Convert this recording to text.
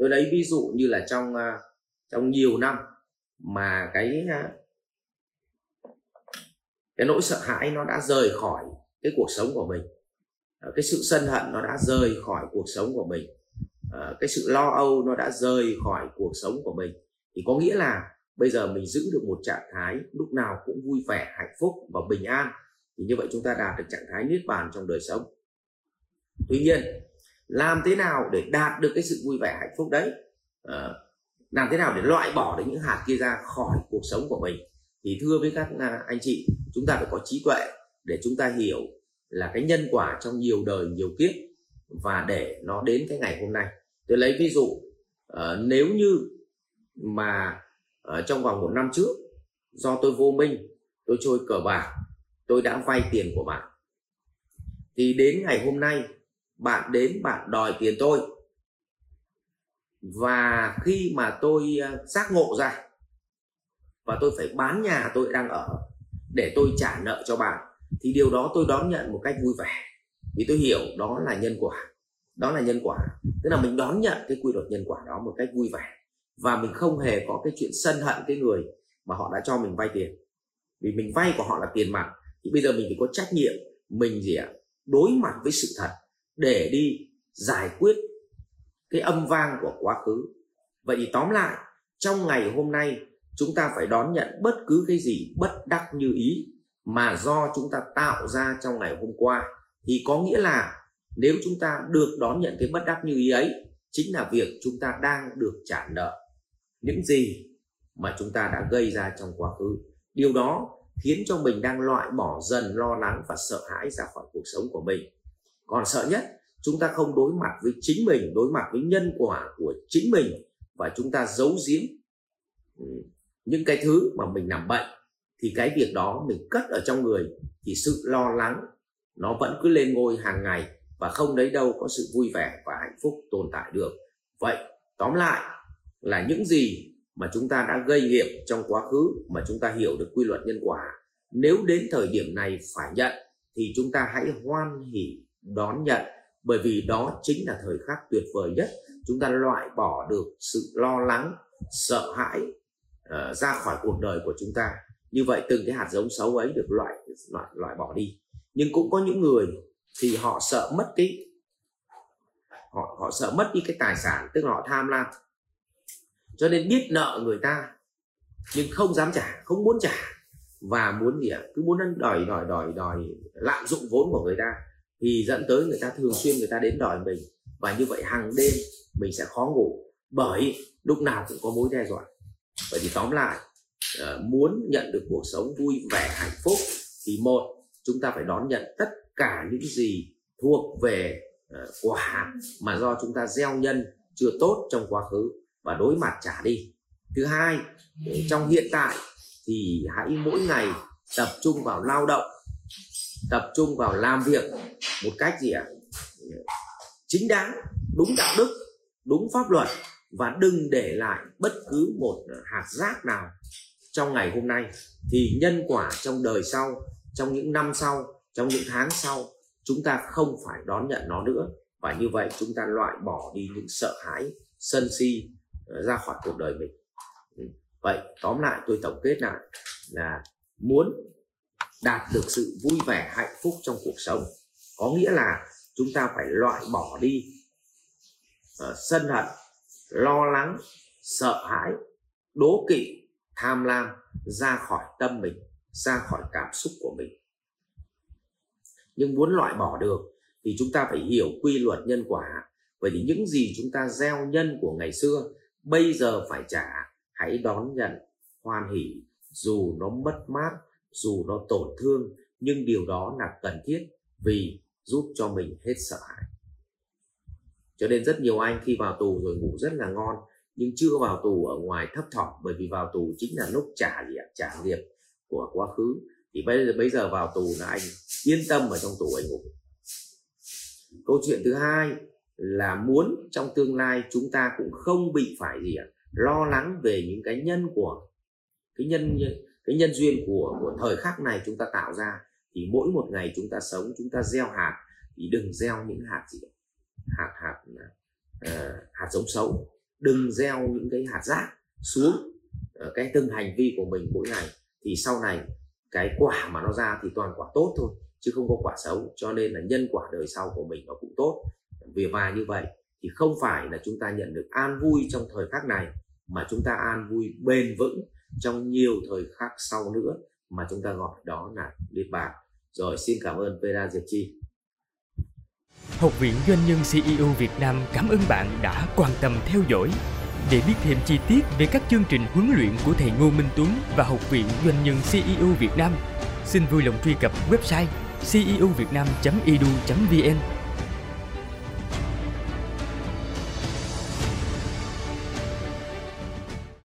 tôi lấy ví dụ như là trong à, trong nhiều năm mà cái à, cái nỗi sợ hãi nó đã rời khỏi cái cuộc sống của mình à, cái sự sân hận nó đã rời khỏi cuộc sống của mình cái sự lo âu nó đã rời khỏi cuộc sống của mình, thì có nghĩa là bây giờ mình giữ được một trạng thái lúc nào cũng vui vẻ, hạnh phúc và bình an, thì như vậy chúng ta đạt được trạng thái niết bàn trong đời sống. Tuy nhiên làm thế nào để đạt được cái sự vui vẻ hạnh phúc đấy? À, làm thế nào để loại bỏ được những hạt kia ra khỏi cuộc sống của mình? Thì thưa với các à, anh chị chúng ta phải có trí tuệ để chúng ta hiểu là cái nhân quả trong nhiều đời nhiều kiếp và để nó đến cái ngày hôm nay. Tôi lấy ví dụ uh, nếu như mà uh, trong vòng một năm trước do tôi vô minh tôi trôi cờ bạc tôi đã vay tiền của bạn thì đến ngày hôm nay bạn đến bạn đòi tiền tôi. Và khi mà tôi ờ, giác ngộ ra, và tôi phải bán nhà tôi đang ở để tôi trả nợ cho bạn, thì điều đó tôi đón nhận một cách vui vẻ. Vì tôi hiểu đó là nhân quả, đó là nhân quả. Tức là mình đón nhận cái quy luật nhân quả đó một cách vui vẻ. Và mình không hề có cái chuyện sân hận cái người mà họ đã cho mình vay tiền. Vì mình vay của họ là tiền mặt, thì bây giờ mình phải có trách nhiệm, mình gì ạ, đối mặt với sự thật để đi giải quyết cái âm vang của quá khứ. Vậy thì tóm lại, trong ngày hôm nay, chúng ta phải đón nhận bất cứ cái gì bất đắc như ý mà do chúng ta tạo ra trong ngày hôm qua. Thì có nghĩa là nếu chúng ta được đón nhận cái bất đắc như ý ấy, chính là việc chúng ta đang được trả nợ những gì mà chúng ta đã gây ra trong quá khứ. Điều đó khiến cho mình đang loại bỏ dần lo lắng và sợ hãi ra khỏi cuộc sống của mình còn sợ nhất, chúng ta không đối mặt với chính mình, đối mặt với nhân quả của chính mình và chúng ta giấu giếm ừ, những cái thứ mà mình nằm bệnh thì cái việc đó mình cất ở trong người thì sự lo lắng nó vẫn cứ lên ngôi hàng ngày và không đấy đâu có sự vui vẻ và hạnh phúc tồn tại được. Vậy, tóm lại là những gì mà chúng ta đã gây nghiệp trong quá khứ mà chúng ta hiểu được quy luật nhân quả, nếu đến thời điểm này phải nhận thì chúng ta hãy hoan hỉ đón nhận. Bởi vì đó chính là thời khắc tuyệt vời nhất. Chúng ta loại bỏ được sự lo lắng sợ hãi uh, ra khỏi cuộc đời của chúng ta. Như vậy từng cái hạt giống xấu ấy được loại loại loại bỏ đi. Nhưng cũng có những người thì họ sợ mất cái họ họ sợ mất đi cái tài sản tức là họ tham lam. Cho nên biết nợ người ta nhưng không dám trả không muốn trả và muốn gì ạ? Cứ muốn đòi đòi đòi đòi lạm dụng vốn của người ta thì dẫn tới người ta thường xuyên người ta đến đòi mình. Và như vậy hàng đêm mình sẽ khó ngủ. Bởi lúc nào cũng có mối đe dọa. Vậy thì tóm lại ờ, muốn nhận được cuộc sống vui vẻ, hạnh phúc thì một, chúng ta phải đón nhận tất cả những gì thuộc về ờ, quả mà do chúng ta gieo nhân chưa tốt trong quá khứ và đối mặt trả đi. Thứ hai, trong hiện tại thì hãy mỗi ngày tập trung vào lao động tập trung vào làm việc một cách gì ạ? À? chính đáng, đúng đạo đức, đúng pháp luật và đừng để lại bất cứ một hạt rác nào trong ngày hôm nay. Thì nhân quả trong đời sau, trong những năm sau, trong những tháng sau, chúng ta không phải đón nhận nó nữa. Và như vậy chúng ta loại bỏ đi những sợ hãi, sân si ờ, ra khỏi cuộc đời mình. Ừ. Vậy tóm lại, tôi tổng kết lại là muốn đạt được sự vui vẻ hạnh phúc trong cuộc sống. Có nghĩa là chúng ta phải loại bỏ đi uh, sân hận lo lắng sợ hãi đố kỵ tham lam ra khỏi tâm mình ra khỏi cảm xúc của mình. Nhưng muốn loại bỏ được thì chúng ta phải hiểu quy luật nhân quả. Bởi vì những gì chúng ta gieo nhân của ngày xưa bây giờ phải trả. Hãy đón nhận hoan hỷ dù nó mất mát dù nó tổn thương, nhưng điều đó là cần thiết vì giúp cho mình hết sợ hãi. Cho nên rất nhiều anh khi vào tù rồi ngủ rất là ngon, nhưng chưa vào tù ở ngoài thấp thỏm, bởi vì vào tù chính là lúc trả gì trả nghiệp của quá khứ. Thì bây giờ bây giờ vào tù là anh yên tâm ở trong tù anh ngủ. Câu chuyện thứ hai là muốn trong tương lai chúng ta cũng không bị phải gì ạ, lo lắng về những cái nhân của, cái nhân cái nhân duyên của của thời khắc này chúng ta tạo ra thì mỗi một ngày chúng ta sống chúng ta gieo hạt thì đừng gieo những hạt gì hạt hạt uh, hạt giống xấu. Đừng gieo những cái hạt rác xuống uh, cái từng hành vi của mình mỗi ngày thì sau này cái quả mà nó ra thì toàn quả tốt thôi chứ không có quả xấu. Cho nên là nhân quả đời sau của mình nó cũng tốt. Vì và như vậy thì không phải là chúng ta nhận được an vui trong thời khắc này mà chúng ta an vui bền vững trong nhiều thời khắc sau nữa mà chúng ta gọi đó là liên bàn rồi xin cảm ơn Vera Diệp Chi. Học viện Doanh nhân CEO Việt Nam cảm ơn bạn đã quan tâm theo dõi. Để biết thêm chi tiết về các chương trình huấn luyện của thầy Ngô Minh Tuấn và Học viện Doanh nhân CEO Việt Nam, xin vui lòng truy cập website ceovietnam.edu.vn